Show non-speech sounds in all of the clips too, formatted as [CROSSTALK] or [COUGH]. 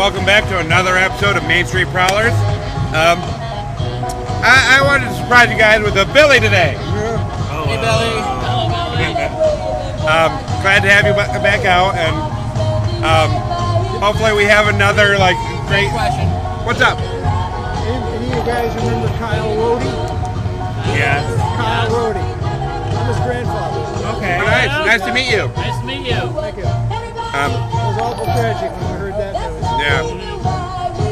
welcome back to another episode of Main Street Prowlers. Um, I, I wanted to surprise you guys with a Billy today. Hey, Billy. Hello, [LAUGHS] Billy. Um, glad to have you back out, and um, hopefully we have another like great. Question. What's up? Any, any of you guys remember Kyle Rody? Yes. Kyle Rody. I'm his grandfather. Okay. Nice. Nice to meet you. Nice to meet you. Thank you. Um, It was awful tragic yeah.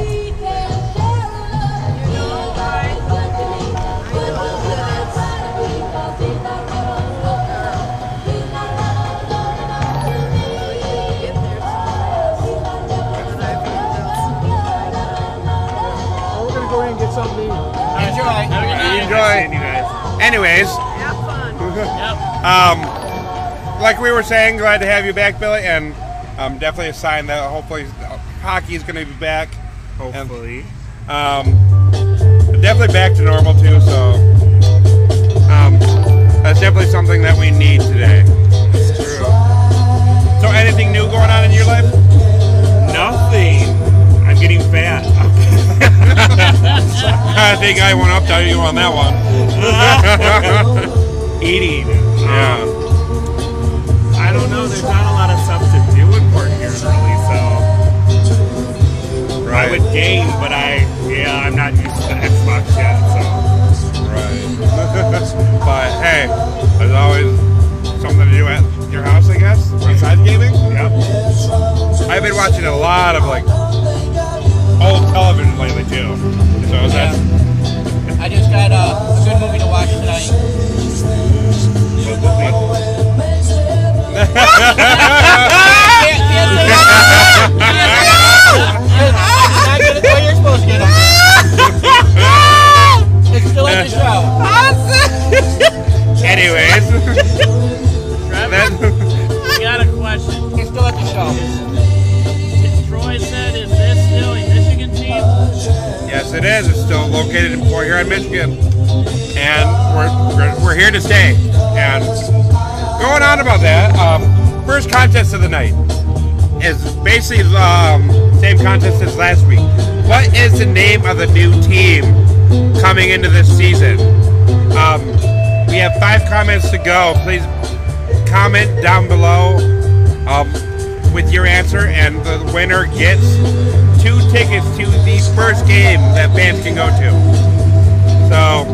Well, we're gonna go in and get something to eat. Enjoy. Have a good night. Enjoy. Anyways, Yep. um, like we were saying, glad to have you back, Billy, and um, definitely a sign that hopefully hockey is going to be back. Hopefully. Um, definitely back to normal too. So um, that's definitely something that we need today. True. So anything new going on in your life? Nothing. I'm getting fat. [LAUGHS] I think I went up to you on that one. [LAUGHS] [LAUGHS] Eating. Yeah. I would game, but I yeah, I'm not used to the Xbox [LAUGHS] yet, so Right. [LAUGHS] but hey, there's always something to do at your house, I guess, besides gaming. yep. I've been watching a lot of like old television lately too. So that's I just got uh, a good movie to watch tonight. [LAUGHS] Can't, can't say that. You're not gonna do what supposed to get It's still in the show. anyways. that, I got a question. It's still at the show. As Troy said, is this still a Michigan team? yes, it is. It's still located in Port Huron, Michigan, and we're, we're, we're here to stay. And going on about that, um, first contest of the night is basically the um, same contest as last week. What is the name of the new team coming into this season? Um, we have five comments to go. Please comment down below um, with your answer, and the winner gets two tickets to the first game that fans can go to. So,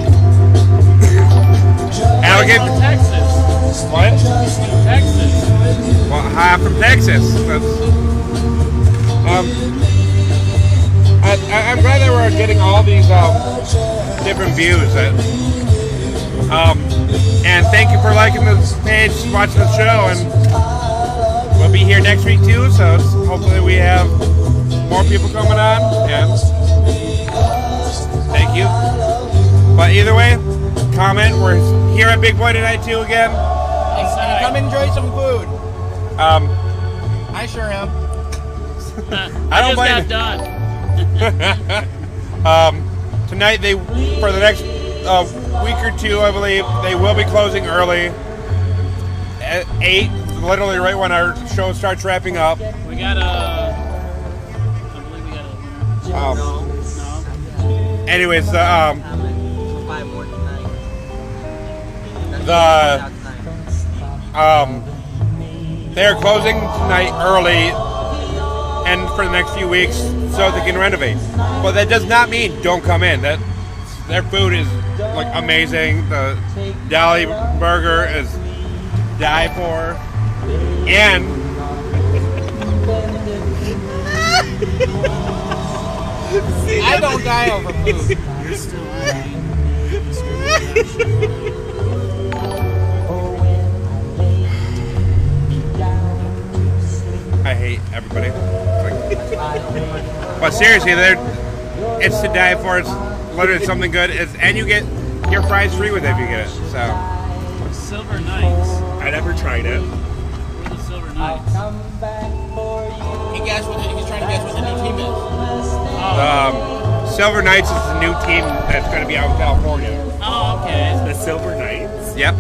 From Texas. what? Texas. Well, hi, I'm from Texas. That's, um, I, I, I'm glad that we're getting all these um, different views. That, um, and thank you for liking this page, watching the show, and we'll be here next week too. So hopefully we have more people coming on. And thank you. But either way, comment. We're here at Big Boy tonight too again. Come enjoy some food. Um, I sure am. I don't just blame got done. [LAUGHS] Um, tonight they for the next uh, week or two, I believe they will be closing early at eight, literally right when our show starts wrapping up. We got a. I believe we got a. Um, No. anyways, the, um, Five more tonight. the um, they are closing tonight early and for the next few weeks so they can renovate. But that does not mean don't come in. That their food is like amazing. The deli burger is die for, and [LAUGHS] I don't die over food. You're still. I hate everybody. Like- but seriously, they're it's to die for. It's literally something good. It's, and you get your fries free with it if you get it. So Silver Knights. I never tried it. We're the Silver Knights. He guessed what the, he's trying to guess what the new team is. um, Silver Knights is the new team that's going to be out in California. Oh, okay. The Silver Knights. Yep.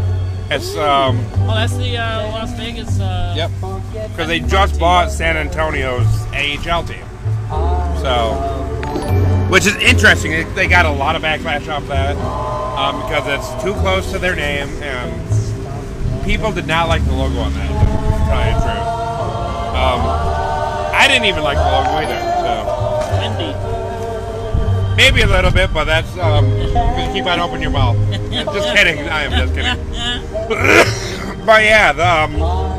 It's um. Oh, that's the uh, Las Vegas. Uh, Yep. Because they just bought San Antonio's AHL team. So, which is interesting. They- got a lot of backlash off that um, because it's too close to their name, and people did not like the logo on that. To tell you the truth. Um, I didn't even like the logo either. So maybe a little bit, but that's um, keep on opening your mouth. [LAUGHS] just kidding. I am just kidding. [LAUGHS] but yeah, the um,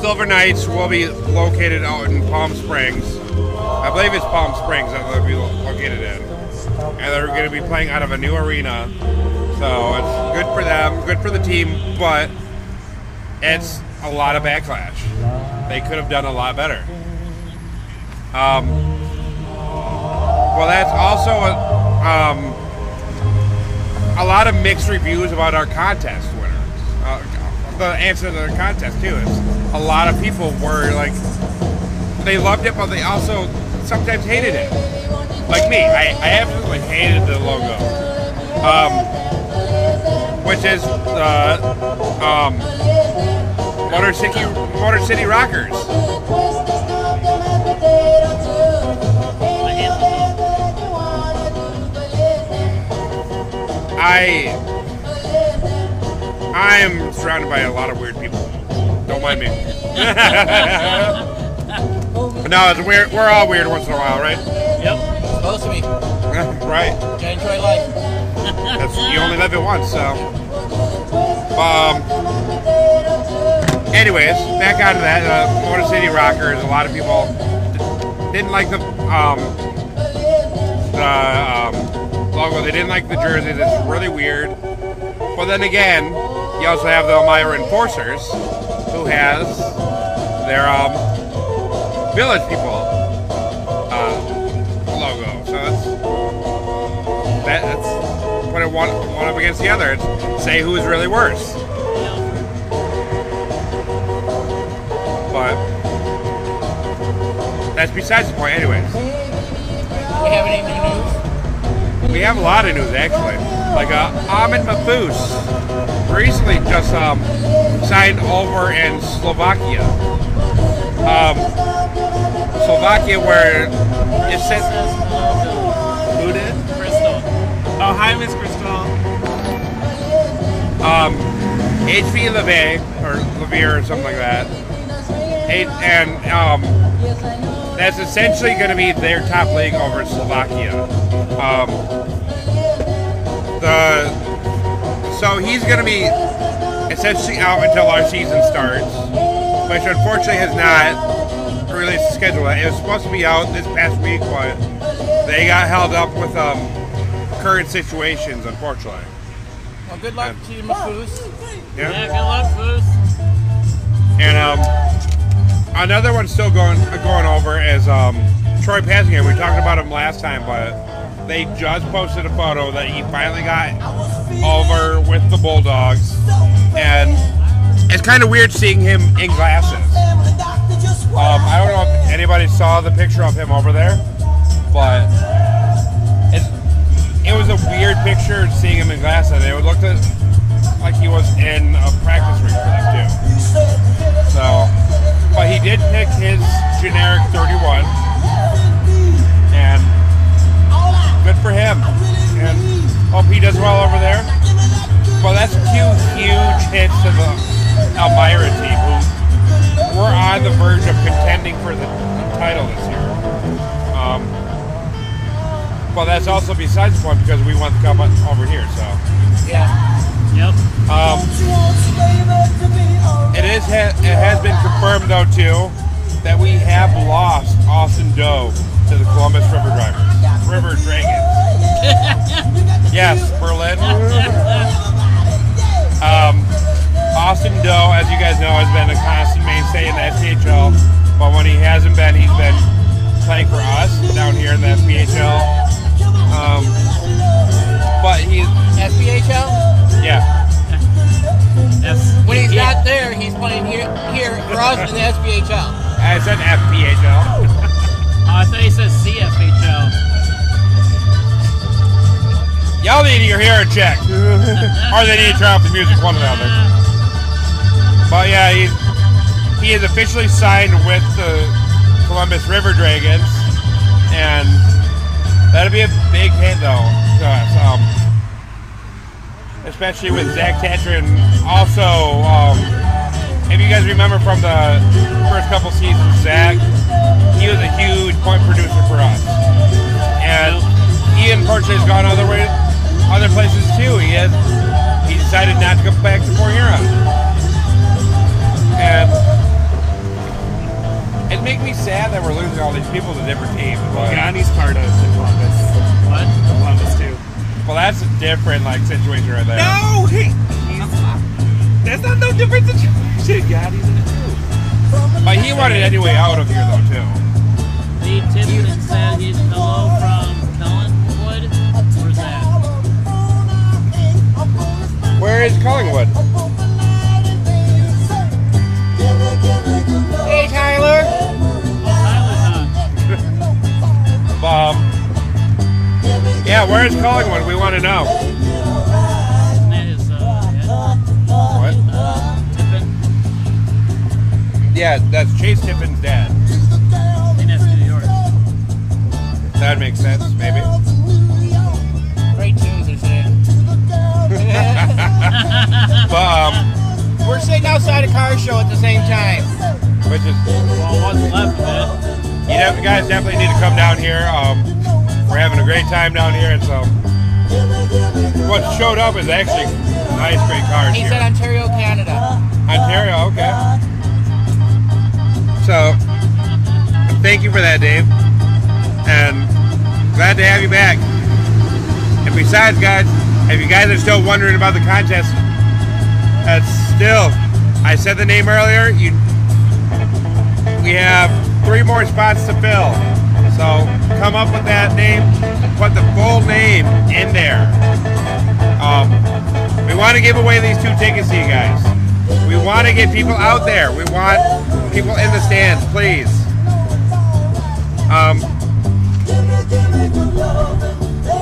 Silver Knights will be located out in Palm Springs. I believe it's Palm Springs that they'll be located in. And they're going to be playing out of a new arena. So it's good for them, good for the team, but it's a lot of backlash. They could have done a lot better. Um, well, that's also a, um, a lot of mixed reviews about our contest the answer to the contest too is a lot of people were like they loved it, but they also sometimes hated it. Like me, I, I absolutely hated the logo, um, which is the um, Motor City Motor City Rockers. I. I am surrounded by a lot of weird people. Don't mind me. [LAUGHS] no, it's weird. We're all weird once in a while, right? Yep. Supposed to be. [LAUGHS] right. Enjoy life. That's you only live it once, so. Um. Anyways, back onto that. Uh, Motor City Rockers. A lot of people didn't like the um the um, logo. They didn't like the jerseys. It's really weird. But then again, you also have the Elmira Enforcers, who has their um village people uh, logo. So that's that, that's put it one one up against the other. It's say who is really worse. But that's besides the point, anyways. We have any new news? We have a lot of news actually. Like uh, Ahmed Mafous recently just um, signed over in Slovakia. Um, Slovakia, where it says Who did? Crystal. Oh, hi, Miss Crystal. um, HV Levy or Levere or something like that. And um, that's essentially going to be their top league over Slovakia. Um, the so he's going to be essentially out until our season starts, which unfortunately has not released the schedule. It was supposed to be out this past week, but they got held up with um, current situations, unfortunately. Well, good luck to you, Mafus. Yeah. Yeah, good luck, Foos. And um, another one still going going over is um, Troy Passingham. We talked about him last time, but they just posted a photo that he finally got over with the Bulldogs, and it's kind of weird seeing him in glasses. Um, I don't know if anybody saw the picture of him over there, but it, it was a weird picture seeing him in glasses. It looked like he was in a practice ring for them too. So, but he did pick his generic 31, and good for him. And hope he does well over there. Well, that's two huge hits to the Elmira team, who we're on the verge of contending for the title this year. Um, well, that's also besides the point because we won the cup over here. So Yeah. Yep. um, it is ha- it has been confirmed though too that we have lost Austin Doe to the Columbus River Drivers, River Dragons. [LAUGHS] yes, Berlin. Um, Austin Doe, as you guys know, has been a constant mainstay in the SPHL, but when he hasn't been, he's been playing for us down here in the SPHL. Um, but he's, SPHL? yeah, Yes. When he's not there, he's playing here, here for us in the SPHL. I said FPHL. Oh, [LAUGHS] I thought he said CFHL. Y'all need your hearing checked. [LAUGHS] or they need to turn off the music, one or the other. But yeah, he's, he is officially signed with the Columbus River Dragons, and that'll be a big hit though. Um, especially with Zach Thatcher also, um, if you guys remember from the first couple seasons, Zach, he was a huge point producer for us. And he unfortunately has gone other way, other places too. He has he decided not to come back to Port Huron. And it makes me sad that we're losing all these people to different teams. But, Yanni's part of the Columbus. What? Columbus too. well, that's a different like situation right there. No, he, he's, that's not no different [LAUGHS] situation. Yanni's in it too. But he wanted anyway out of here though too. Lee Tipton said he's hello from Where is Collingwood? Hey, Tyler. Tyler's on. Um, yeah, where is Collingwood? We want to know. Isn't that his, uh, dad? What? Tippin? Yeah, that's Chase Tippen's dad. I think New York. That makes sense, maybe. [LAUGHS] But um, We're sitting outside a car show at the same time. which is Well, what's left of it? you, def- you guys definitely need to come down here. Um, we're having a great time down here, and so what showed up is actually nice, great cars He here. said Ontario, Canada. Ontario, okay. So, thank you for that, Dave, and glad to have you back. And besides, guys, if you guys are still wondering about the contest, that's still, I said the name earlier. You, we have three more spots to fill. So come up with that name, put the full name in there. Um, we want to give away these two tickets to you guys. We want to get people out there. We want people in the stands, please. Um,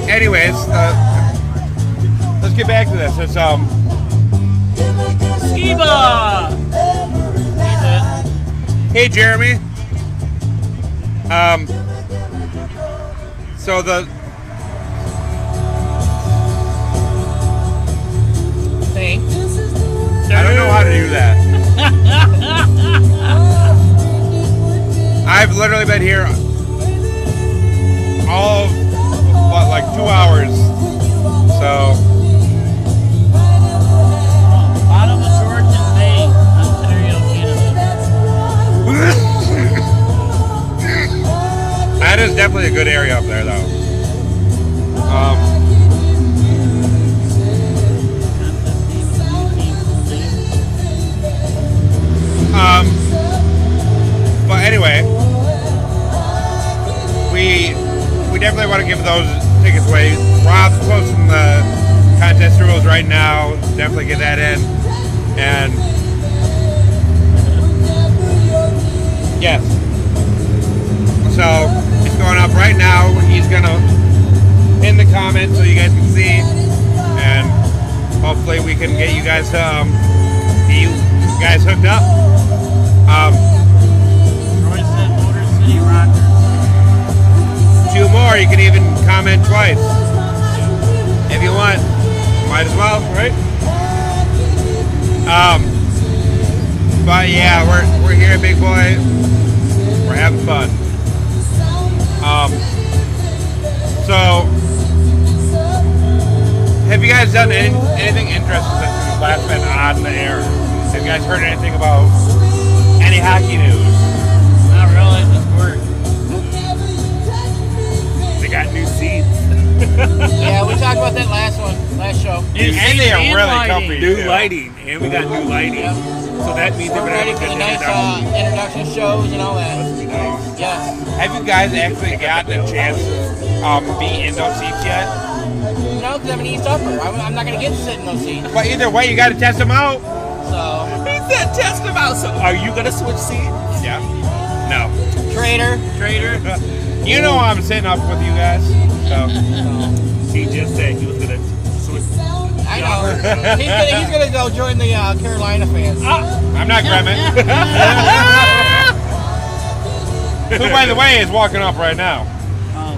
anyways, uh, let's get back to this. It's um, Skiba! Hey Jeremy. Um, so the Thing. I don't know how to do that. I've literally been here all of what, like two hours. So that is definitely a good area up there, though. Um, um, but anyway, we we definitely want to give those tickets away. Rob's posting the contest rules right now. Definitely get that in. And Yes. So right now. He's gonna pin the comment so you guys can see, and hopefully we can get you guys um you guys hooked up. Um, two more. You can even comment twice if you want. Might as well, right? Um, but yeah, we're we're here, big boy. We're having fun. So have you guys done any, anything interesting since we've last been on the air? Have you guys heard anything about any hockey news? Not really, just work. They got new seats. [LAUGHS] Yeah, we [LAUGHS] talked about that last one, last show. New And they are really lighting. comfy. New Yeah. lighting, and we got new lighting. Yep. So that means they're We're gonna ready have for a the good nice introduction. uh, introduction shows and all that. Must be nice. Yes. Have you guys actually gotten a chance to um, be in those seats yet? No, because I'm an East Upper. I'm, I'm not going to get to sit in those seats. But either way, you got to test them out. So, He said test them out. So are you gonna switch seats? Yeah. No. trader. Trader. [LAUGHS] You know I'm sitting up with you guys. So [LAUGHS] He just said he was gonna switch. I know. he's gonna, he's gonna go join the uh, Carolina fans. I'm not Grimmett. [LAUGHS] Who, by the way, is walking up right now. Oh,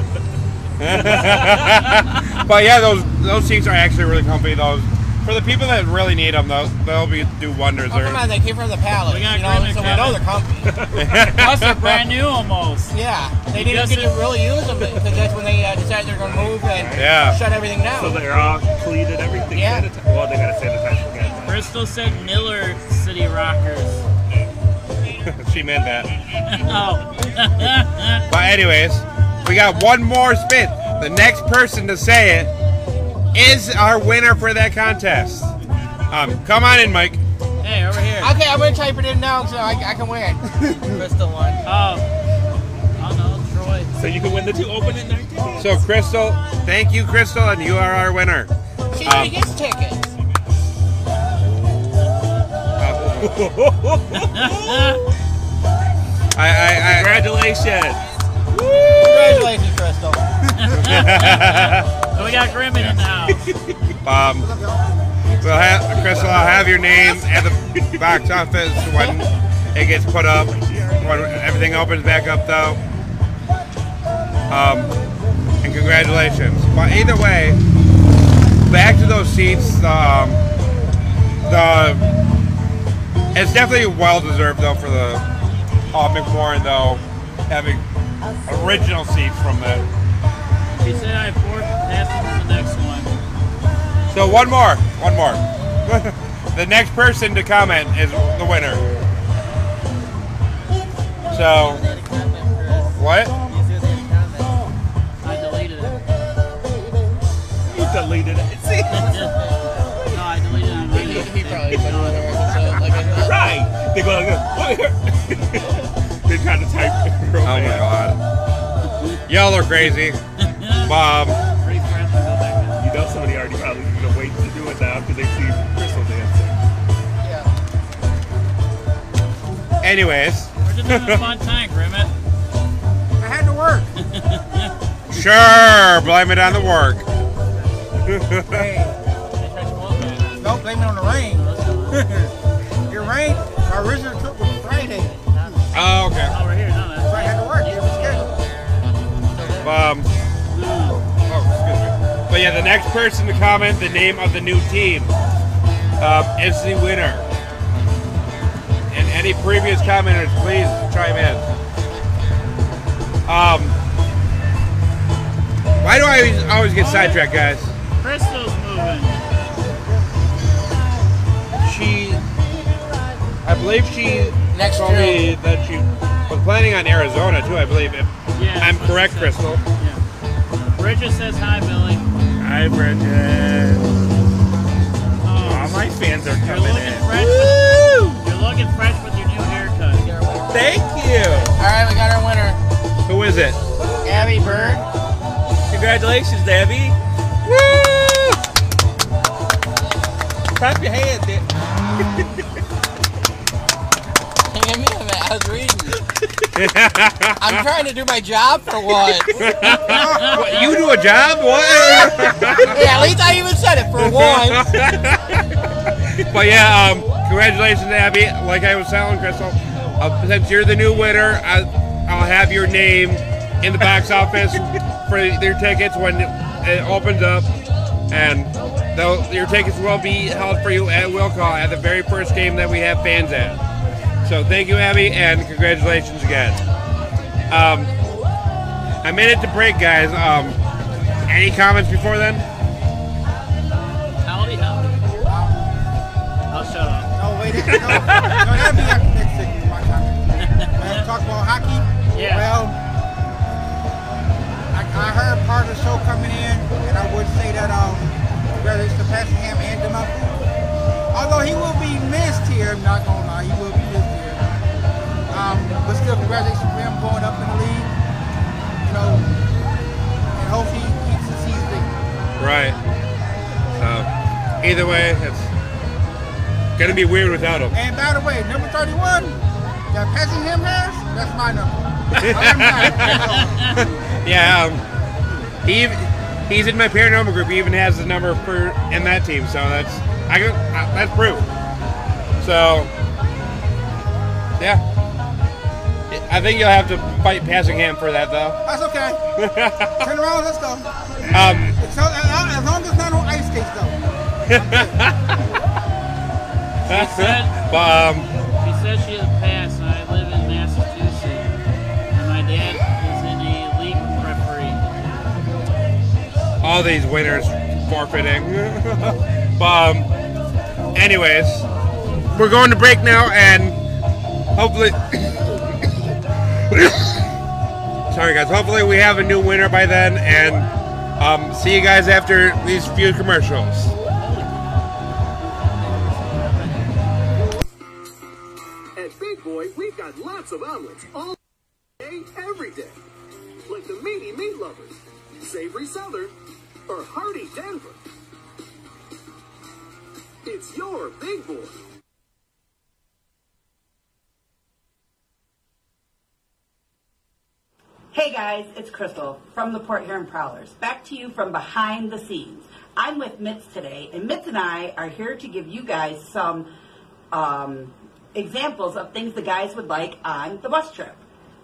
[LAUGHS] But yeah, those those seats are actually really comfy. Those for the people that really need them, they'll they'll be do wonders. Oh, come on, they came from the palace. We got you know, Grimmett so we know they're comfy. [LAUGHS] plus they're brand new almost. Yeah, they didn't get to really use them because that's when they uh, decided they're going to move and Yeah. shut everything down. So they're all cleated, everything. Yeah. sanitized. Well, they gotta sanitize again. Bristol said Miller City Rockers. [LAUGHS] she meant that. [LAUGHS] Oh. But anyways, we got one more spin. The next person to say it is our winner for that contest. Um, come on in, Mike. hey, over here. okay, I'm going to type it in now so I, I can win. [LAUGHS] Crystal one. Oh. Oh no, Troy. So you can win the two opening night tickets. So, Crystal, thank you, Crystal, and you are our winner. She Um, already gets tickets. [LAUGHS] I, I, Congratulations. Congratulations, Crystal. [LAUGHS] So we got Grimmett in the house. I, [LAUGHS] um, we'll have, Crystal, I'll have your name at the box office when it gets put up, when everything opens back up, though. Um, and congratulations. But either way, back to those seats. Um, the it's definitely well deserved though for the uh, McMorran though having original seats from the. He said I have four the next one. So one more, one more. [LAUGHS] the next person to comment is the winner. So what? I deleted it. You deleted it. See? [LAUGHS] no, I deleted it on He, he probably put it on there. So, like I Right. They go like. [LAUGHS] They're trying to type. Oh my god. Y'all are crazy. Bob. Anyways. We're just having a fun time, Grimmett. [LAUGHS] I had to work. [LAUGHS] sure, blame it on the work. Hey, They tried to close that. don't blame it on the rain. [LAUGHS] Your rain, our original trip was Friday. Oh, okay. Oh, we're here. No, that's So I had to work. It was scheduled. Um, oh, excuse me. But yeah, the next person to comment the name of the new team um, is the winner. And any previous commenters, please chime in. Um, why do I always, always get sidetracked, guys? Crystal's moving. She, I believe she Next told me that she was planning on Arizona too. I believe. If Yeah. I'm correct. Crystal. Yeah. Bridget says hi, Billy. Hi, Bridget. Oh, All my fans are you're coming looking in. Fresh. With, you're looking fresh with your new haircut. Thank you. All right, we got our winner, Who is it? Abby Bird. Congratulations, Abby. Woo! Clap your hands, Deb. Give me a minute. I was reading. I'm trying to do my job for once. What, you do a job? What? yeah, at least I even said it for once. [LAUGHS] but yeah, um, congratulations, Abby. Like I was telling Crystal, uh, since you're the new winner, I, I'll have your name in the box office [LAUGHS] for your tickets when it opens up, and your tickets will be held for you at will call at the very first game that we have fans at. So thank you, Abby, and congratulations again. Um, I made it to break, guys. Um, any comments before then? No. My comment. Uh, talk about hockey. Yeah. Well, I, I heard part of the show coming in, and I would say that um, whether it's the Passingham and Dunupton, although he will be missed here, I'm not gonna lie, he will be missed here. Um, but still, congratulations for him going up in the league. You know, and hopefully he keeps the season. Right. So, either way, it's gonna be weird without him. And by the way, number 31, that Passingham has, that's my number. [LAUGHS] Yeah. Um, he he's in my paranormal group. He even has the number for in that team. So that's I uh, that's proof. So, yeah. I think you'll have to fight Passingham for that, though. That's okay. [LAUGHS] Turn around, let's go. Um, So, as, long as not on ice skates, though. [LAUGHS] [LAUGHS] said- but um, She says she has passed, and I live in Massachusetts, and my dad is in a league referee. all these winners forfeiting. [LAUGHS] but um, anyways, we're going to break now, and hopefully, [COUGHS] sorry guys, hopefully we have a new winner by then, and um, see you guys after these few commercials. We've got lots of omelets all day, every day. Like the Meaty Meat Lovers, Savory Southern, or Hearty Denver. It's your Big Boy. Hey guys, it's Crystal from the Port Huron Prowlers. Back to you from behind the scenes. I'm with Mitz today, and Mitz and I are here to give you guys some um, examples of things the guys would like on the bus trip.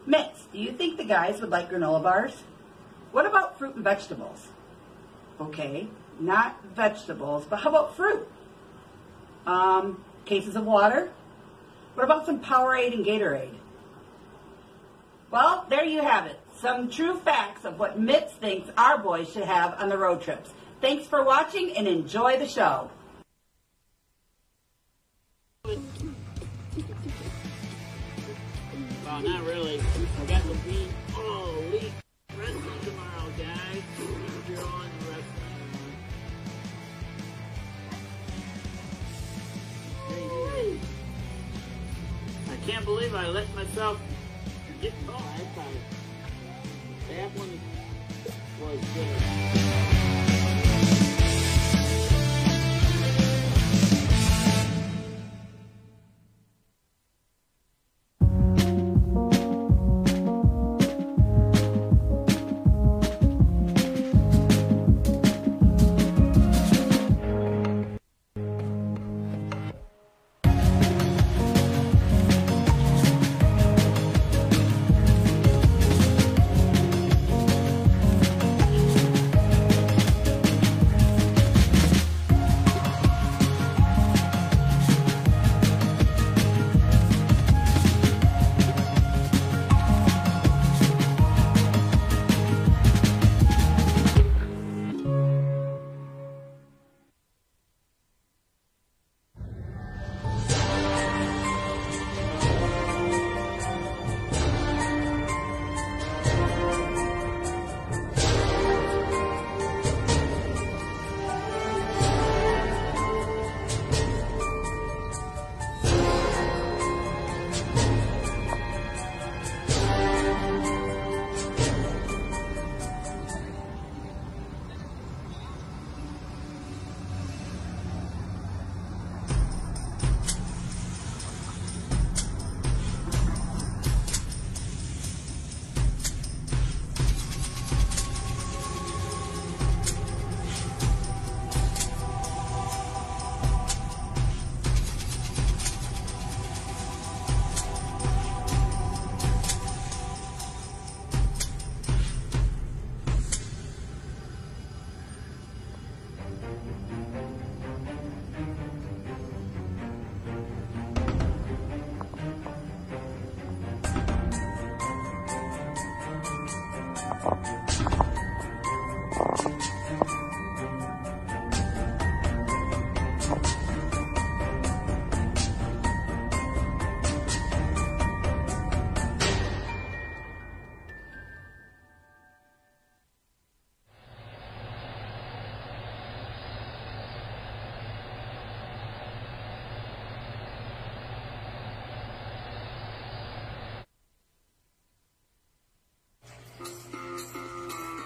Mitz, do you think the guys would like granola bars? What about fruit and vegetables? Okay, not vegetables, but how about fruit? Um, cases of water? What about some Powerade and Gatorade? Well, there you have it. Some true facts of what Mitz thinks our boys should have on the road trips. Thanks for watching and enjoy the show. Well, not really. I got the beat. Oh, league wrestling tomorrow, guys. If you're on wrestling. I can't believe I let myself get. Oh, thought that one was good.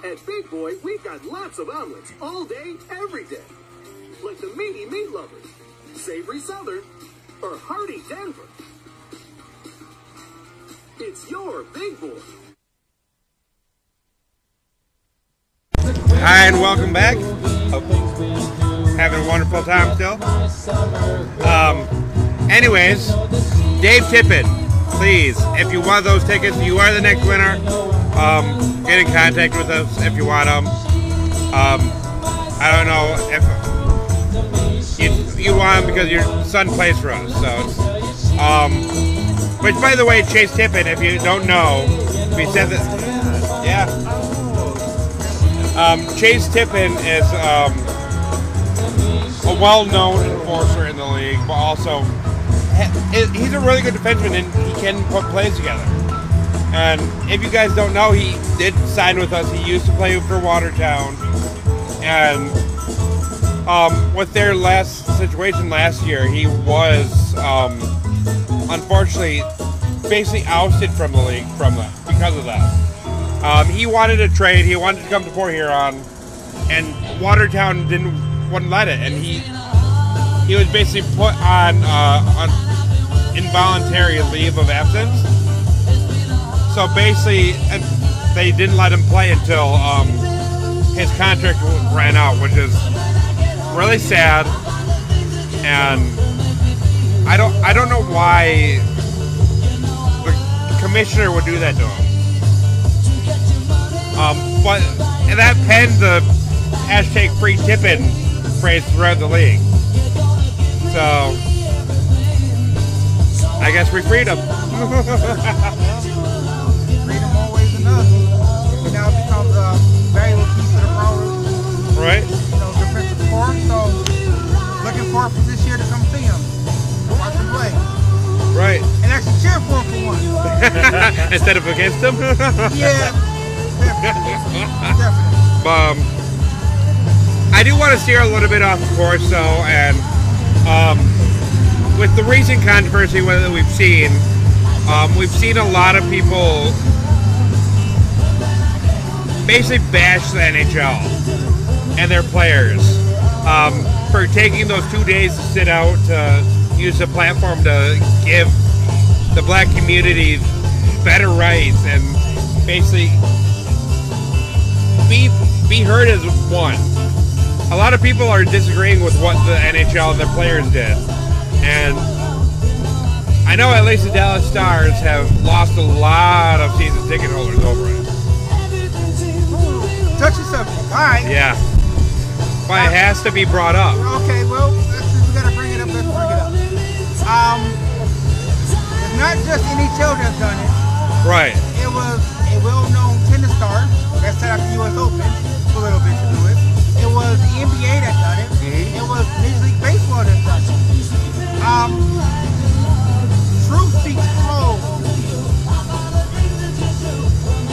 At Big Boy, we've got lots of omelets all day, every day. Like the Meaty Meat Lovers, Savory Southern, or Hearty Denver. It's your Big Boy. Hi, and welcome back. Hope having a wonderful time still. Um, anyways, Dave Tippett, please, if you want those tickets, you are the next winner. Um, get in contact with us if you want them. Um, I don't know if you, you want them because your son plays for us. So, um, which by the way, Chase Tippett, if you don't know, we said that, yeah. Um, Chase Tippett is um, a well-known enforcer in the league, but also he's a really good defenseman and he can put plays together. And if you guys don't know, he did sign with us. He used to play for Watertown, and um, with their last situation last year, he was um, unfortunately basically ousted from the league from that because of that. Um, he wanted to trade. He wanted to come to Port Huron, and Watertown didn't wouldn't let it. And he he was basically put on uh, on involuntary leave of absence. So basically, they didn't let him play until um, his contract ran out, which is really sad. And I don't I don't know why the commissioner would do that to him. Um, but and that penned the hashtag free tipping phrase throughout the league. So I guess we freed him. [LAUGHS] right? you know, defensive core. So looking forward for this year to come see him. Watch him play. Right. And actually cheer for him for once. [LAUGHS] Instead of against him. Yeah. Definitely. [LAUGHS] Definitely. um, I do want to steer a little bit off the course, though, and um, with the recent controversy that we've seen, um, we've seen a lot of people basically bash the NHL and their players um, for taking those two days to sit out to use the platform to give the black community better rights and basically be be heard as one. A lot of people are disagreeing with what the NHL and their players did, and I know at least the Dallas Stars have lost a lot of season ticket holders over it. Touchy subject. All right. Yeah, but it has to be brought up. Okay, well, let's, we gotta bring it up. Let's bring it up. Um, it's not just NHL that's done it. Right. It was a well-known tennis star that set up the U.S. Open for a little bit to do it. It was the NBA that done it. It was Major League Baseball that done it. Um, truth be told,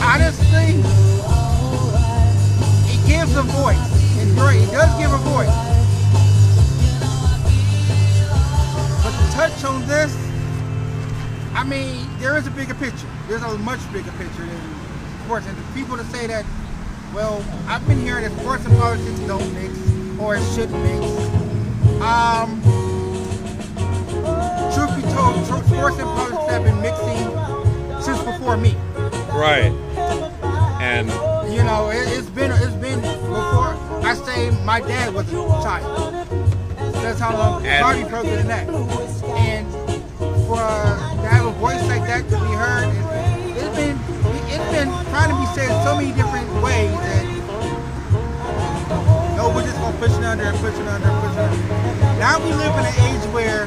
honestly, it gives a voice. Great. It does give a voice. But to touch on this, I mean, there is a bigger picture. There's a much bigger picture than sports. And the people that say that, well, I've been hearing that sports and politics don't mix, or it should mix. Um, truth be told, sports and politics have been mixing since before me. Right. And You know, it, it's been it's been. I say my dad was a child. That's how long. Probably further than that. And for uh, to have a voice like that to be heard, it, it's been it's been trying to be said so many different ways that no, we're just gonna push it under and push it under and push it under. Now we live in an age where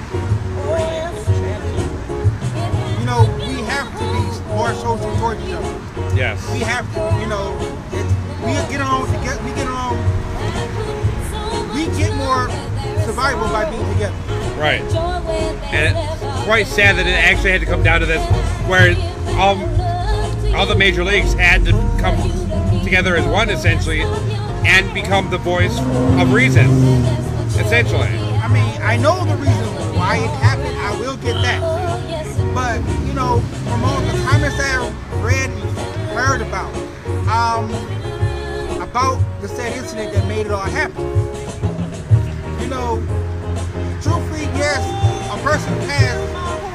you know we have to be more social towards each other yes, we have to, you know, we get more survival by being together. Right. And it's quite sad that it actually had to come down to this, where all all the major leagues had to come together as one essentially, and become the voice of reason, essentially. I mean, I know the reason why it happened. I will get that. But you know, from all the comments that I read and heard about, um, about the said incident that made it all happen. You know, truthfully, yes, a person past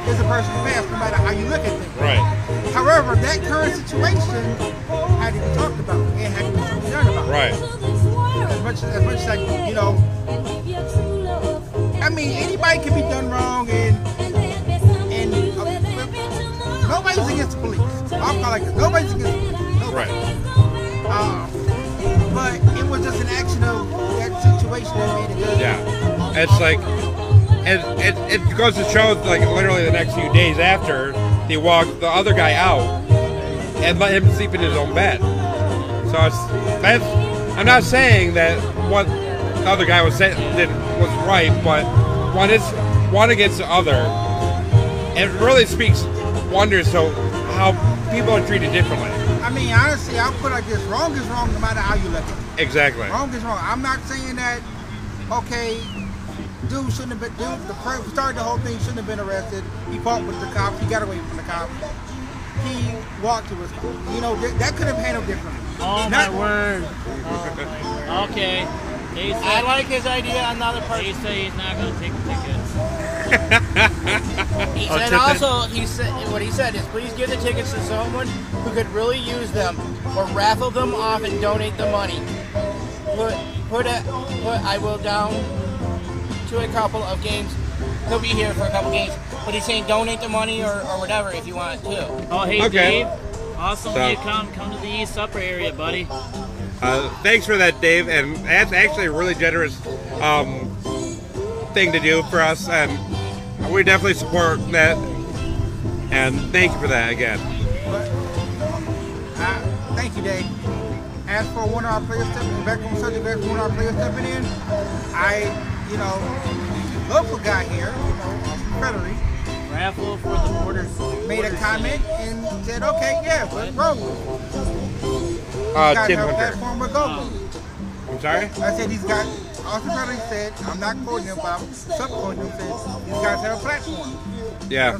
is a person past, no matter how you look at things. Right. However, that current situation had to be talked about and had to be done about. Right. As much as much as I, you know, I mean, anybody can be done wrong, and and uh, nobody's against the police. Call like. Nobody's against the police. Nobody. Right. Um, but it was just an action of that situation that made it good. Yeah. It's like, it, it, it goes to show, like, literally the next few days after, they walked the other guy out and let him sleep in his own bed. So it's, that's, I'm not saying that what the other guy was saying did, was right, but one is one against the other. It really speaks wonders to how people are treated differently. I mean, honestly, I'll put it like this: wrong is wrong, no matter how you look at it. Exactly. Wrong is wrong. I'm not saying that. Okay, dude shouldn't have been. Dude, the per- who started the whole thing shouldn't have been arrested. He fought with the cops. He got away from the cops. He walked to his car. You know, th- that could have handled differently. Oh Not- my word. Oh my word. Okay. Said, I like his idea on the other part. he said he's not going to take the tickets. He said tip it. also, he said what he said is please give the tickets to someone who could really use them, or raffle them off and donate the money. Put put it put I will down to a couple of games. He'll be here for a couple games, but he's saying donate the money or, or whatever if you want to. Oh, hey, Okay. Dave. Awesome So- you come. Come to the East Upper area, buddy. Uh, thanks for that, Dave. And that's actually a really generous um, thing to do for us, and we definitely support that. And thank you for that again. But uh, thank you, Dave. As for one of our players stepping back on subject, as for one of our players stepping in, I, you know, local guy here, you know, Frederick, Raffle for the border. made a comment and said, okay, yeah, let's roll with. Uh, Got Tim no Hunter. platform, we'll go with it. Sorry? I said he's got, Austin Frederick said, I'm not quoting him, but I'm subquoting him, said, these guys have a platform. Yeah.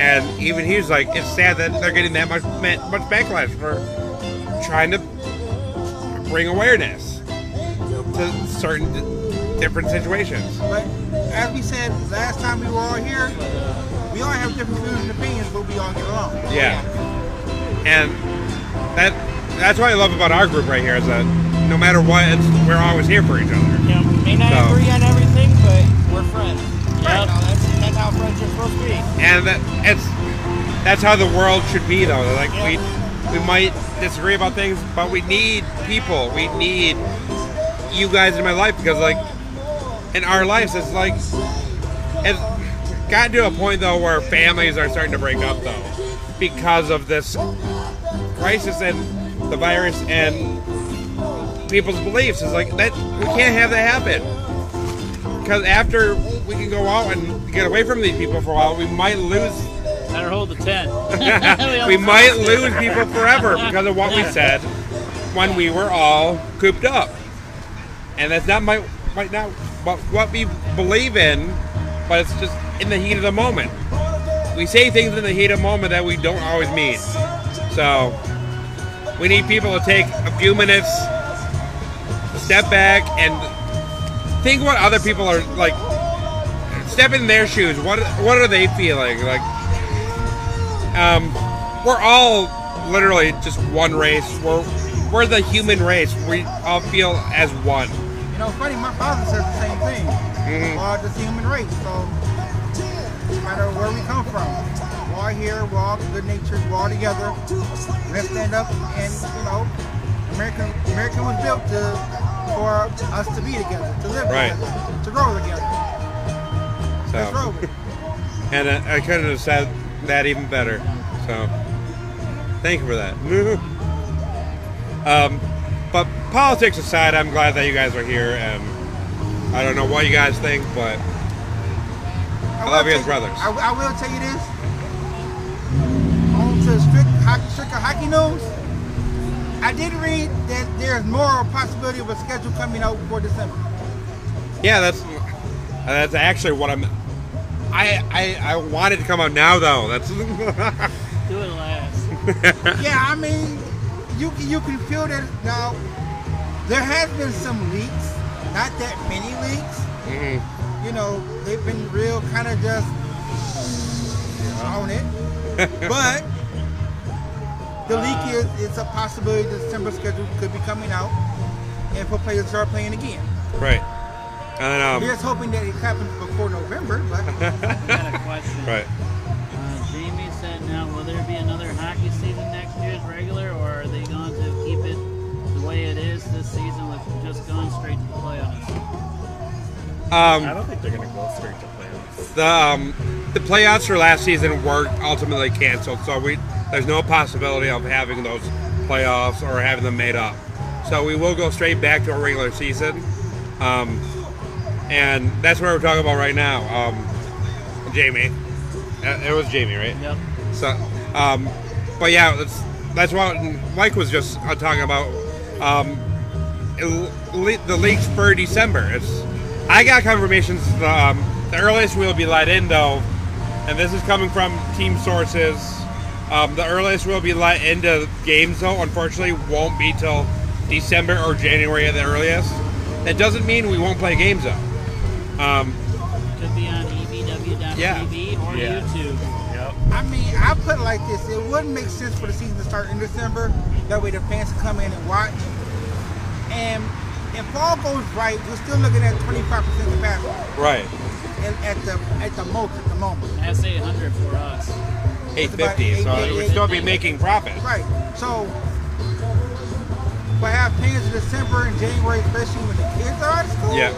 And even he's like, it's sad that they're getting that much much backlash for trying to bring awareness to certain different situations. But as we said last time we were all here, we all have different views and opinions, but we all get along. Yeah. And that that's what I love about our group right here is that no matter what, it's, we're always here for each other. Yeah, know, may not So- agree on everything, but we're friends. Yep. You know, that's, that's how friends are supposed to be. And that it's that's how the world should be though. Like we we might disagree about things, but we need people. We need you guys in my life because like in our lives it's like it's gotten to a point though where families are starting to break up though because of this crisis and the virus and people's beliefs. It's like that we can't have that happen. Because after we can go out and get away from these people for a while, we might lose Better hold the tent. [LAUGHS] [LAUGHS] we might lose people forever because of what we said when we were all cooped up. And that's not my might not what what we believe in, but it's just in the heat of the moment. We say things in the heat of the moment that we don't always mean. So we need people to take a few minutes, step back and think what other people are like step in their shoes. What what are they feeling? Like um, we're all literally just one race. We're we're the human race. We all feel as one. You know, funny, my father says the same thing. Mhm. We're all just human race, so no matter where we come from, we're all here, we're all good natured, we're all together. Let's stand up and, you know, America, America was built to for us to be together, to live Right. together, to grow together. So, [LAUGHS] and uh, I couldn't have said that even better. So, thank you for that. [LAUGHS] um, but politics aside, I'm glad that you guys are here, and I don't know what you guys think, but I will love you as brothers. I, I will tell you this. On to strict hockey, strict hockey news. I did read that there's more possibility of a schedule coming out before December. yeah, that's that's actually what I'm. I I, I wanted to come out now though. That's [LAUGHS] Do it last. [LAUGHS] yeah, I mean, you you can feel that now. There has been some leaks, not that many leaks. Mhm. You know, they've been real kind of just on it, [LAUGHS] but the leak is it's a possibility the December schedule could be coming out, and for players to start playing again. right. And um, We're just hoping that it happens before November, but [LAUGHS] got a question. right. Uh, Jamie said, now, will there be another hockey season next year as regular, or are they going to keep it the way it is this season with just going straight to the playoffs? I Um, don't think they're gonna go straight to playoffs. the um, the playoffs for last season were ultimately canceled, so we there's no possibility of having those playoffs or having them made up. So we will go straight back to a regular season, um, and that's what we're talking about right now. Um, Jamie, Uh, it was Jamie, right? Yep. So, um, but yeah, that's that's what Mike was just uh, talking about. Um, it- the leaks for December. It's I got confirmations. The, um, the earliest we'll be let in, though, and this is coming from team sources. Um, the earliest we'll be let into games, though, unfortunately, won't be till December or January at the earliest. That doesn't mean we won't play games, though. Um, Could be on E EBW.TV Yeah. or Yeah. YouTube. Yep. I mean, I put it like this: it wouldn't make sense for the season to start in December. That way, the fans can come in and watch. And if all goes right, we're still looking at 25% of capacity right. at, at the at the most at the moment. That's 800 for us. 850, so it would still be making profit. Right. So, but have fans in December and January, especially when the kids are out of school. Yeah.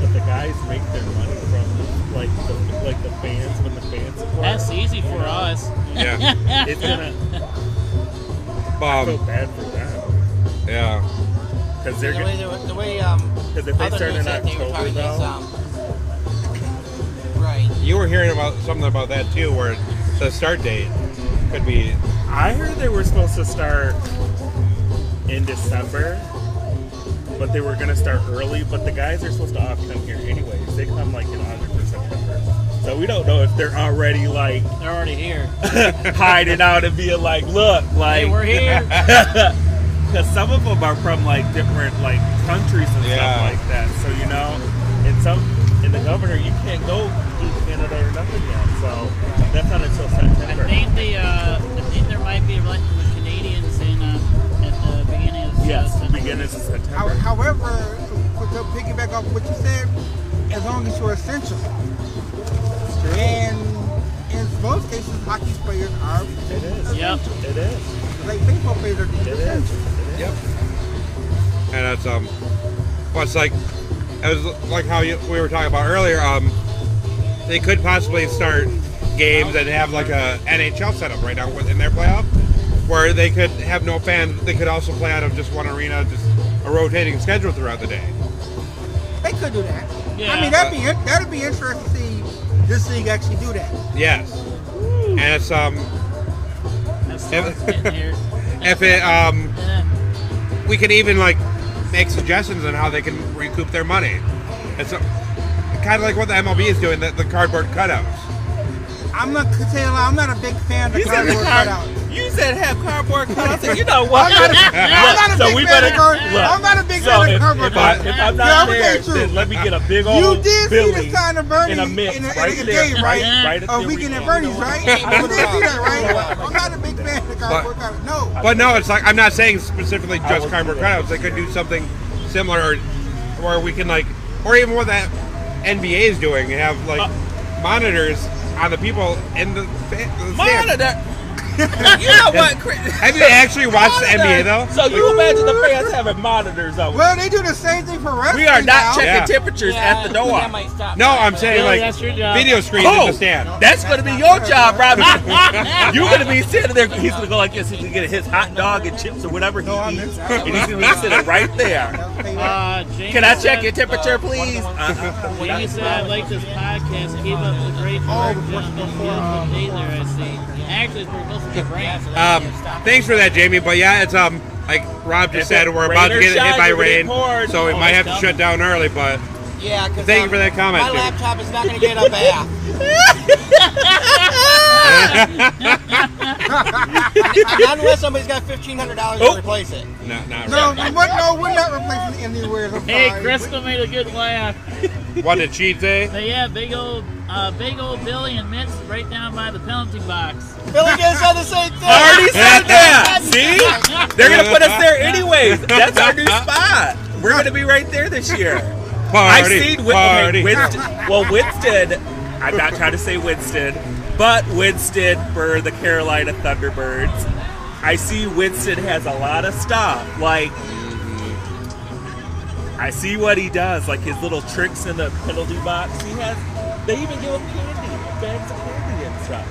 But the guys make their money from like the like the fans when the fans support. That's easy for us. Yeah. It's gonna [LAUGHS] I feel Um, bad for them yeah. because they're The way, gonna the, the way um, because if they other start in that they were October talking is though, um, right. You were hearing about something about that too, where the start date could be. I heard they were supposed to start in December, but they were gonna start early. But the guys are supposed to all come here anyways. They come like in August or September, so we don't know if they're already like [LAUGHS] They're already here. hiding out and being like, look, like Hey, we're here. [LAUGHS] Because some of them are from like different like countries and Yeah. stuff like that. So you know, in some in the governor, you can't go to Canada or nothing yet. So that's not until I think the uh, I think there might be a like the Canadians in uh, at the beginning of Yes, September. beginning of September. However, to piggyback off what you said, as long as you're essential. And in most cases, hockey players are It is. Yep. It is. like baseball players are It is. essential. Yep. And that's um, well, it's like it was like how you, we were talking about earlier. Um, they could possibly start games and have like a NHL setup right now in their playoff, where they could have no fans. They could also play out of just one arena, just a rotating schedule throughout the day. They could do that. Yeah. I mean, that'd be that'd be interesting to see this league actually do that. Yes. And it's um, That's Stark's getting here. [LAUGHS] if it um, Eh, we can even like make suggestions on how they can recoup their money. It's kind of like what the MLB is doing, the, the cardboard cutouts. I'm not gonna tell you, I'm not a big fan of You said, cardboard card- cutouts. you said have cardboard cutouts. and You know what? I'm not a, I'm not a so big we fan better of card, look, I'm not a big so fan if, of cardboard cutouts. if I'm not I'm there, then let me get a big You old did Billy see the sign of Bernie in a mix in a, right in a there, right, right? right a oh, the weekend at. Bernie's, right? You did see that, right? I'm not a big fan of cardboard cutouts. No. But no, it's like I'm not saying specifically just cardboard cutouts. They could do something similar, or where we can like, or even what that NBA is doing, They have like Uh, monitors on the people in the, the. Monitor. You know what? Chris? Have you actually watched the NBA though? So you imagine the fans having monitors on. Well, they do the same thing for wrestling we are not now. checking Yeah. temperatures Yeah, at the door. That might stop. No, I'm saying Billy, like that's your job. video screens in Oh, the stand. that's going to be your job, Robbie. [LAUGHS] You're going to be sitting there. He's going to go like this. He's going to get his hot dog and chips or whatever he No, I'm eats, not. and he's going to be sitting right there. [LAUGHS] Uh, Jamie Can I said- check your temperature, please? Uh-uh. Jamie said I like this podcast. Keep up the great Oh, work, gentlemen. Beautiful day there, I see. Actually, it's supposed to be rain. Um, thanks for that, Jamie. But yeah, it's um like Rob just If said, we're about to get hit by rain, so we Oh, might have to shut down early. But Yeah, because Thank you for that comment, My Jimmy. laptop is not going to get a bath. [LAUGHS] not unless somebody's got fifteen hundred dollars Oh. to replace it. no, not No, really. what, no, we're not replacing anywhere. I'm Hey, sorry. Crystal made a good laugh. What did she say? But yeah, big old, uh, big old Billy and Mitch right down by the penalty box. Billy just said the same thing. [LAUGHS] I already said that. See? They're gonna put us there anyways. That's our new [LAUGHS] spot. We're gonna be right there this year. I've seen Win- party. okay, Winston. Well, Winston. I'm not trying to say Winston, but Winston for the Carolina Thunderbirds. I see Winston has a lot of stuff. Like, I see what he does, like his little tricks in the penalty box. He has. They even give him candy, bags of candy and stuff.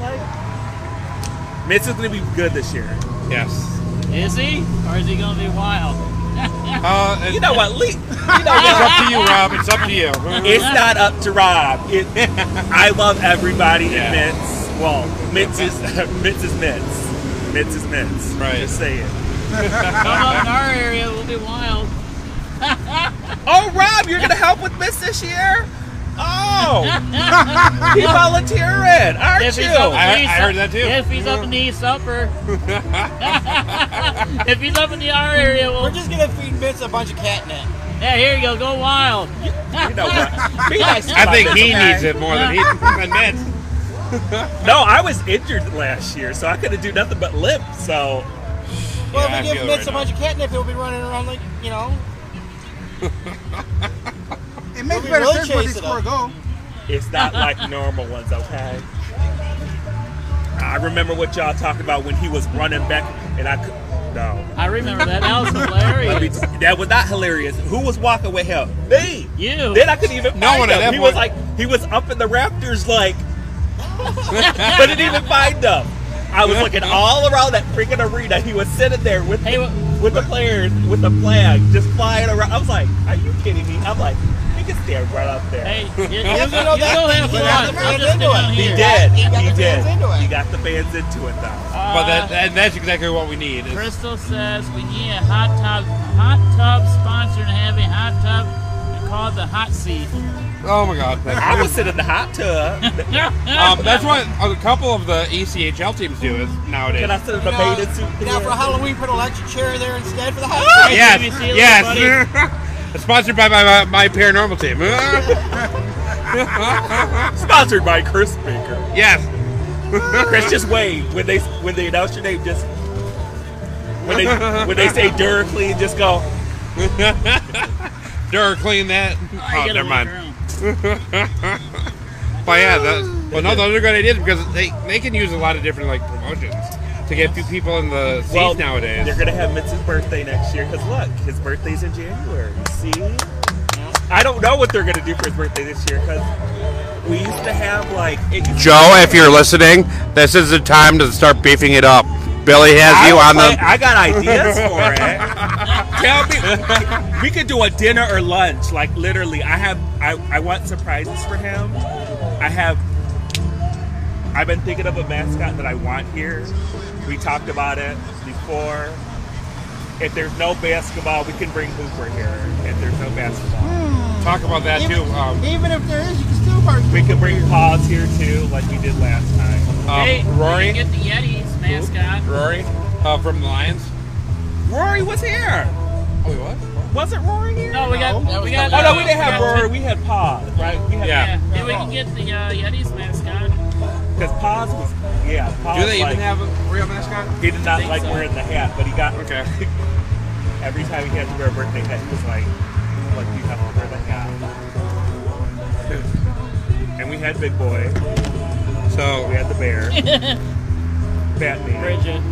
Like, Mitch is gonna be good this year. Yes. Is he? Or is he going to be wild? Uh, You know what? Lee, [LAUGHS] you know It's what? up to you, Rob. It's up to you. [LAUGHS] It's not up to Rob. It, [LAUGHS] I love everybody Yeah. in Mitts. Well, Mitts is Mitts is Mitts. Mitts is Mitts. Right. Just saying. Come up in our area, we'll be wild. Oh, Rob, you're gonna help with Mitts this year? Oh, [LAUGHS] he volunteering, aren't If he's you? up I- I heard that too. If he's up in the East Upper. [LAUGHS] if he's up in the our area, We're we'll. just going to feed Vince a bunch of catnip. Yeah, here you go. Go wild. You know what? Be [LAUGHS] nice I think he okay? needs it more than he than Mitch. No, I was injured last year, so I couldn't do nothing but limp. So Well, Yeah, if we give feel Vince right a bunch of catnip, he'll be running around like, you know. It makes better really sense when they score a goal. it's not [LAUGHS] like normal ones, okay? I remember what y'all talked about when he was running back, and I could. No. I remember that. That was [LAUGHS] Let me hilarious. t- that was not hilarious. Who was walking with him? Me. You. Then I couldn't even No find one at him. that He was like, he was up in the Raptors, like, [LAUGHS] but didn't even find them. I was looking all around that freaking arena. He was sitting there with Hey, the, with the players with the flag just flying around. I was like, "Are you kidding me?" I'm like, "He can stand right up there." Hey, you, [LAUGHS] you, you, Yeah, go, you know you that- have he fun. I'll just into sit he did. He got He the did. fans into it. He got the fans into it though. But Uh, that, that that's exactly what we need. Crystal says we need a hot tub hot tub sponsor and have a hot tub and call it the hot seat. oh my God. That's, [LAUGHS] I was sitting in the hot tub. [LAUGHS] um, that's what a couple of the ECHL teams do is nowadays. Can I sit in the You know, bathing suit? you know, for? Halloween, put an electric chair there instead for the hot Hey, yes, Jimmy, see you later, yes. Sponsored by my, my, my paranormal team. [LAUGHS] Sponsored by Chris Baker. yes. Chris, just wave when they when they announce your name. Just when they when they say Duraclean, just go. [LAUGHS] Dur clean that. You Oh, never mind. [LAUGHS] But yeah, that, well, no, those are good ideas because they, they can use a lot of different like promotions to get a few people in the seats Well, nowadays. They're gonna have Mitz's birthday next year because look, his birthday's in January. See, I don't know what they're gonna do for his birthday this year because we used to have like it used to Joe, if you're listening, this is the time to start beefing it up. Billy has I you will on play- the. I got ideas [LAUGHS] for it. Tell me, we could do a dinner or lunch. Like literally, I have. I, I want surprises for him. I have. I've been thinking of a mascot that I want here. We talked about it before. If there's no basketball, we can bring Hooper here. If there's no basketball, Talk about that too. Even, Um, even if there is, you can still park. we can bring Paws here too, like we did last time. um, hey, Rory, you get the Yetis mascot. Rory, uh, from the Lions. Rory was here. Oh, wait, what? Wasn't Rory here? No, we got that we was got. Oh no, we didn't have Rory. We had Paws, right? We had Yeah. Yeah, yeah, we can get the uh, Yetis mascot. Because Paws was, yeah, Paws Do they like, even have a real mascot? He did not like so. wearing the hat, but he got Okay. [LAUGHS] every time he had to wear a birthday hat, he was like, "Like you have to wear the hat." [LAUGHS] and we had Big Boy, So we had the bear, [LAUGHS] Batman. Bridget.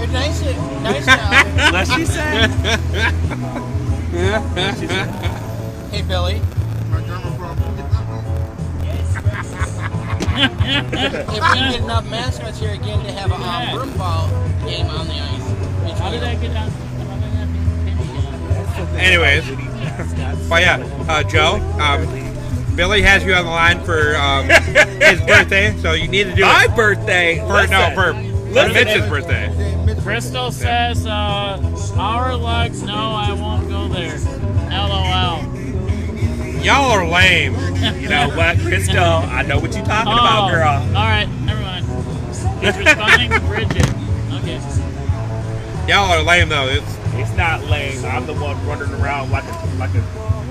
It's nice, nice now. Leslie said, hey, Billy. If we can get enough mascots here again to have a um, broom ball game on the ice. How did that get on? Anyways, but yeah, uh, Joe, um, Billy has you on the line for um, his [LAUGHS] birthday, so you need to do My it birthday. for no for, for Listen, Mitch's birthday. Crystal says, uh, our lugs, no, I won't go there. LOL. Y'all are lame. You know what, Crystal? I know what you're talking Oh, about, girl. All right, never mind. He's responding [LAUGHS] to Bridget. Okay. Y'all are lame though. It's It's not lame. I'm the one running around like a like a.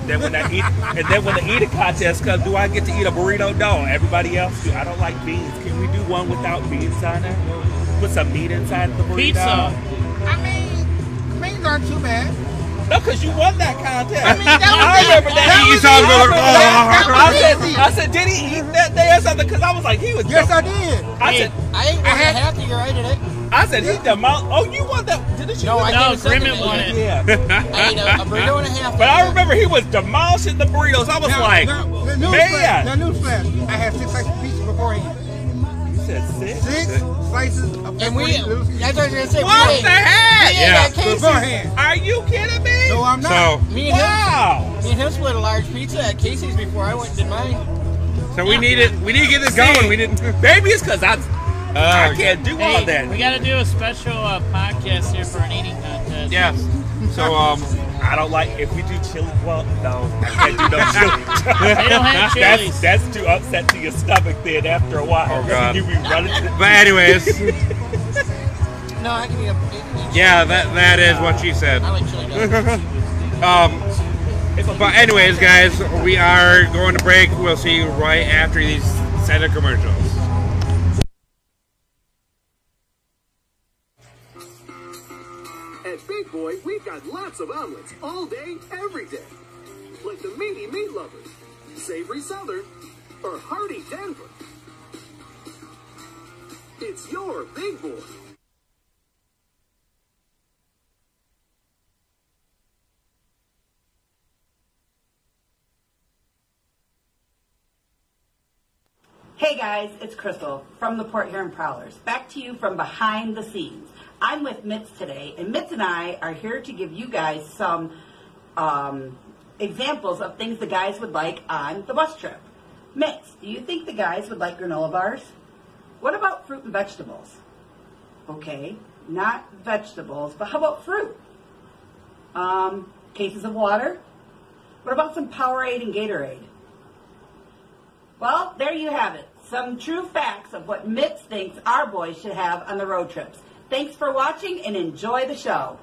Then when I eat, and then when the eating contest comes, do I get to eat a burrito? No. Everybody else do. I don't like beans. Can we do one without beans on it? Put some meat inside the burrito. Pizza. I mean, beans aren't too bad. No, because you won that contest. I mean, that was [LAUGHS] I remember that. that You was saw him go That- that I said. I said, did he eat that day or something? Because I was like, he was. Yes, I did. I Hey, said, I ate one I had- a half the year I did it. I said, he demol. Oh, you won that? Didn't you? No, win I that? No, Grimmett won it. Yeah. I ate a, a burrito and a half. But I year. remember he was demolishing the burritos. I was Now, like, now, the news man. flash, now newsflash, I had six slices of pizza beforehand. You said six? Six slices of And we, that's what I was gonna say. What the heck? We Yeah. beforehand. Are you kidding me? No, I'm not. so Me and him, Wow. me and him split a large pizza at Casey's before I went and did mine. so we need it. We need to get this going. We didn't. [LAUGHS] Maybe it's because I, I Uh, can't do all that. we got to do a special uh, podcast here for an eating contest. yes. So um, I don't like if we do chili. Well, no, I can't do no [LAUGHS] chili. They don't have [LAUGHS] chilies. that's, that's too upset to your stomach then after a while. Oh, God. [LAUGHS] You be running to but anyways, No, I can eat a. eat- eat yeah, that that is what she said. I like chili. Um, but anyways, guys, we are going to break. We'll see you right after these set of commercials. Big Boy, we've got lots of omelets all day, every day. Like the Meaty Meat Lovers, Savory Southern, or Hearty Denver. It's your Big Boy. Hey guys, it's Crystal from the Port Huron Prowlers. Back to you from behind the scenes. I'm with Mitz today, and Mitz and I are here to give you guys some um, examples of things the guys would like on the bus trip. Mitz, do you think the guys would like granola bars? What about fruit and vegetables? Okay, not vegetables, but how about fruit? Um, cases of water? What about some Powerade and Gatorade? Well, there you have it. Some true facts of what Mitz thinks our boys should have on the road trips. Thanks for watching and enjoy the show.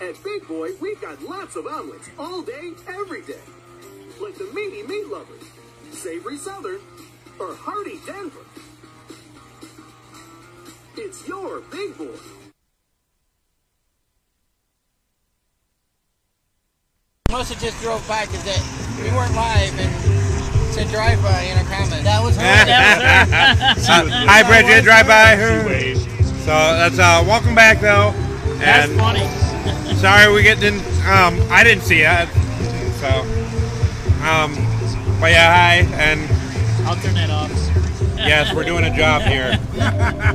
At Big Boy, we've got lots of omelets all day, every day. Like the meaty meat lovers, savory southern, or hearty Denver. It's your Big Boy. Must have just drove by because we weren't live and said drive by in a comment. That was [LAUGHS] her. That was her. Uh, [LAUGHS] hi, Bridget. Drive by. She waved. So that's uh, welcome back though. That's And funny. Sorry we get didn't. Um, I didn't see it. So, um, but yeah, hi, and I'll turn that off. yes, we're doing a job here.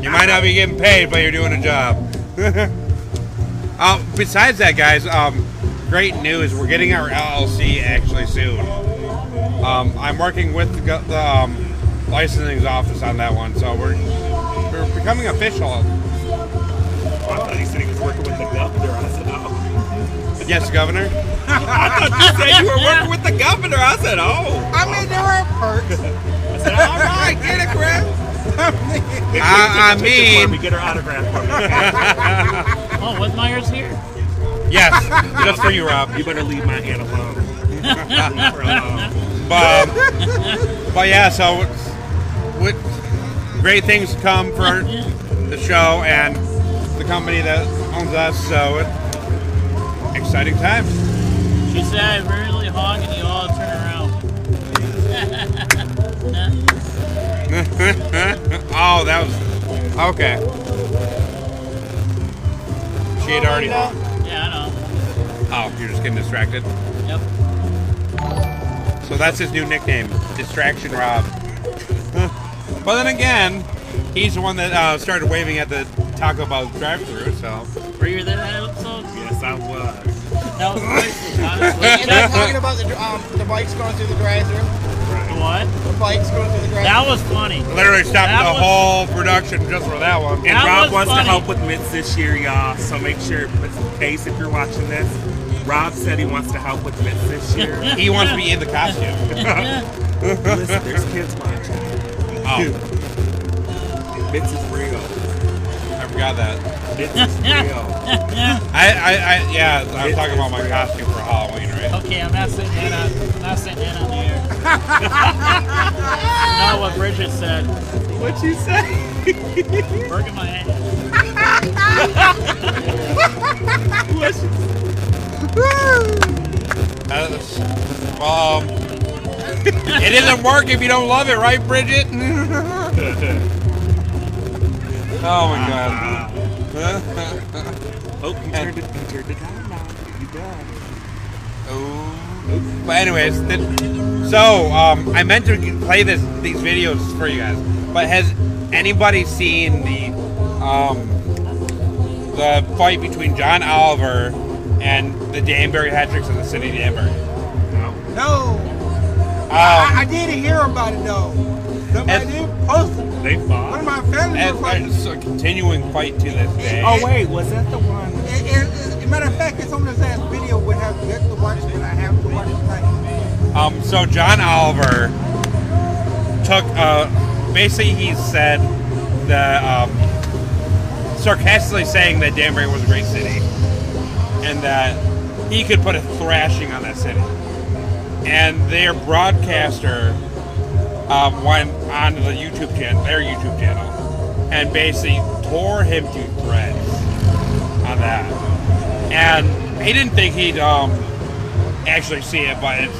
You might not be getting paid, but you're doing a job. [LAUGHS] uh, besides that, guys, um, great news. We're getting our LLC actually soon. Um, I'm working with the, the um, licensing office on that one, so we're we're becoming official. I thought he said he was working with the governor. I said, oh. Yes, Governor. [LAUGHS] I thought you said you were working with the governor. I said, oh. I mean, there are perks. [LAUGHS] I said, [LAUGHS] all right, get it, Chris. Make sure you I- I take a picture for mean- me, get her autograph for me. Oh, Whitmer's here. Yes, just for you, Rob. You better leave my hand alone. leave alone. But, um, but yeah, so with great things to come for the show and the company that owns us. So it, exciting times. She said I really hog and you all turn around. [LAUGHS] oh, that was okay. She had already. Yeah, I know. Oh, you're just getting distracted. Yep. So that's his new nickname, Distraction Rob. [LAUGHS] but then again, he's the one that uh, started waving at the Taco Bell drive-through. So Were you there That was [LAUGHS] crazy, honestly. And they're talking about the um, the bikes going through the drive-through. What? The bikes going through the drive-through. That was funny. literally stopped That the was- whole production just for that one. And That Rob was wants funny. to help with Mitts this year, y'all. So make sure, Pace, if you're watching this, Rob said he wants to help with Mitts this year. [LAUGHS] He wants to be in the costume. [LAUGHS] Listen, there's kids watching. Oh, Mitts is real. I forgot that. Mitts is real. I, I, I yeah, I was talking about my costume for Halloween, right? Okay, I'm not sitting in on, I'm not sitting in on the air. no, what Bridget said. What you say? Working my hand. That's- well, um, it isn't work if you don't love it, right, Bridget? [LAUGHS] oh my god. Oh, you turned it. You turned it down now. You done. Oh. But anyways, th- so um, I meant to play this these videos for you guys, but has anybody seen the um, the fight between John Oliver and the Danbury hat tricks in the city of Danbury? No. Um, I, I did hear about it though. Somebody And- did post it. They One fought. of my family and was like, it's a continuing fight to this day. Oh wait, was that the one? and, and, and matter of fact, it's on this ass video would have yet to watch, but I have to watch it tonight. Um, so John Oliver took, uh, basically he said that, um, sarcastically saying that Danbury was a great city and that he could put a thrashing on that city. And their broadcaster um, went on the YouTube channel, their YouTube channel, and basically tore him to threads on that. And he didn't think he'd um, actually see it, but it's,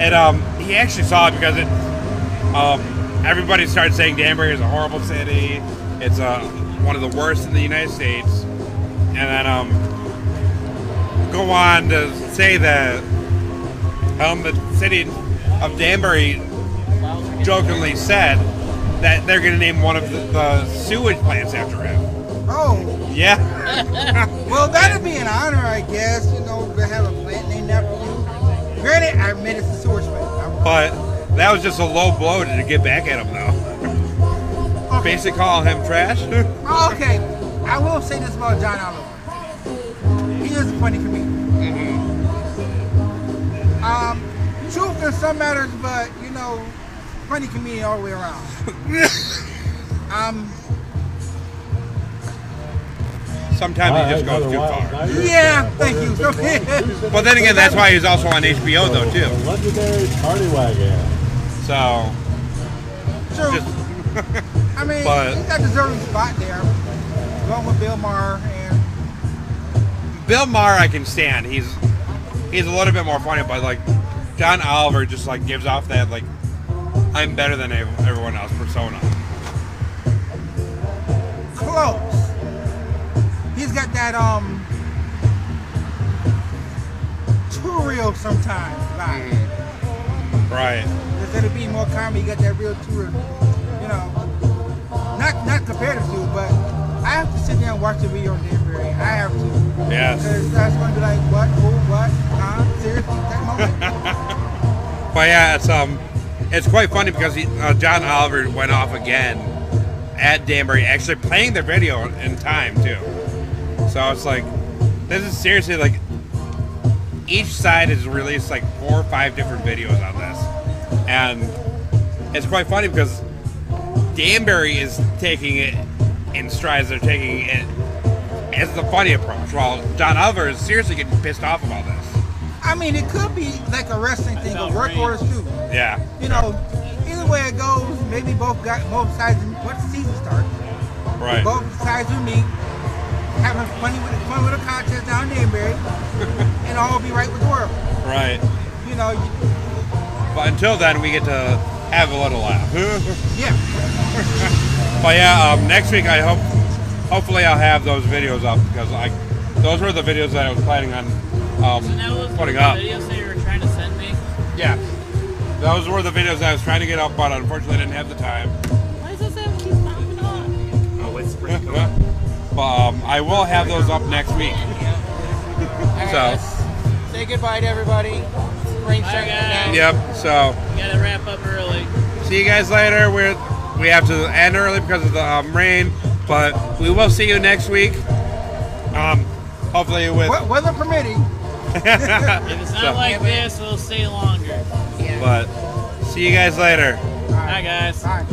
it um he actually saw it because it um everybody started saying Danbury is a horrible city. It's uh one of the worst in the United States, and then um go on to say that um the city of Danbury jokingly said that they're going to name one of the, the sewage plants after him. Oh, Yeah. [LAUGHS] well, that'd be an honor, I guess. You know, to have a plant named after you. Granted, I admit it's a sewage plant. But that was just a low blow to get back at him, though. Okay. Basically, calling him trash. Oh, [LAUGHS] okay, I will say this about John Oliver. He is a funny comedian. Um, truth in some matters, but you know, funny comedian all the way around. [LAUGHS] um, sometimes he just goes too far. Yeah, thank you. So, [LAUGHS] But then again, that's why he's also on HBO though too. Legendary Party Wagon. So True. just [LAUGHS] I mean, but- he's got a deserving spot there. Going with Bill Maher and Bill Maher, I can stand. He's he's a little bit more funny, but like John Oliver just like gives off that like I'm better than everyone else persona. close. He's got that um too real sometimes vibe. Right. Instead of being more comedy, you got that real too real. You know, not not comparative to, but I have to sit there and watch the video on Danbury. I have to. Yes. Because that's going to be like, what, who, what, huh? Seriously, that moment? [LAUGHS] But yeah, it's um, it's quite funny because he, uh, John Oliver went off again at Danbury, actually playing the video in time too. So it's like, this is seriously like, each side has released like four or five different videos on this, and it's quite funny because Danbury is taking it in strides. They're taking it as the funny approach, while John Oliver is seriously getting pissed off about this. I mean, it could be like a wrestling thing, a work orders too. Yeah. You know, either way it goes, maybe both got both sides. Once the season starts, Right. both sides will meet, having fun with fun with a contest down in Danbury, [LAUGHS] and all be right with the world. Right. You know, you, But until then, we get to have a little laugh. [LAUGHS] yeah. but yeah, um, next week I hope, hopefully I'll have those videos up because I, those were the videos that I was planning on um, So that was putting the up. videos that you were trying to send me. Yeah, those were the videos I was trying to get up, but unfortunately I didn't have the time. Why does this have keep popping up? Oh, it's but um, I will have those up next week. [LAUGHS] So, Say goodbye to everybody. Spring Bye, guys. yep. So. Gotta wrap up early. See you guys later. We're we have to end early because of the um, rain, but we will see you next week. Um, hopefully with. Weather permitting. [LAUGHS] If it's not So- like this, we'll stay longer. But see you guys later. Bye, guys. Bye.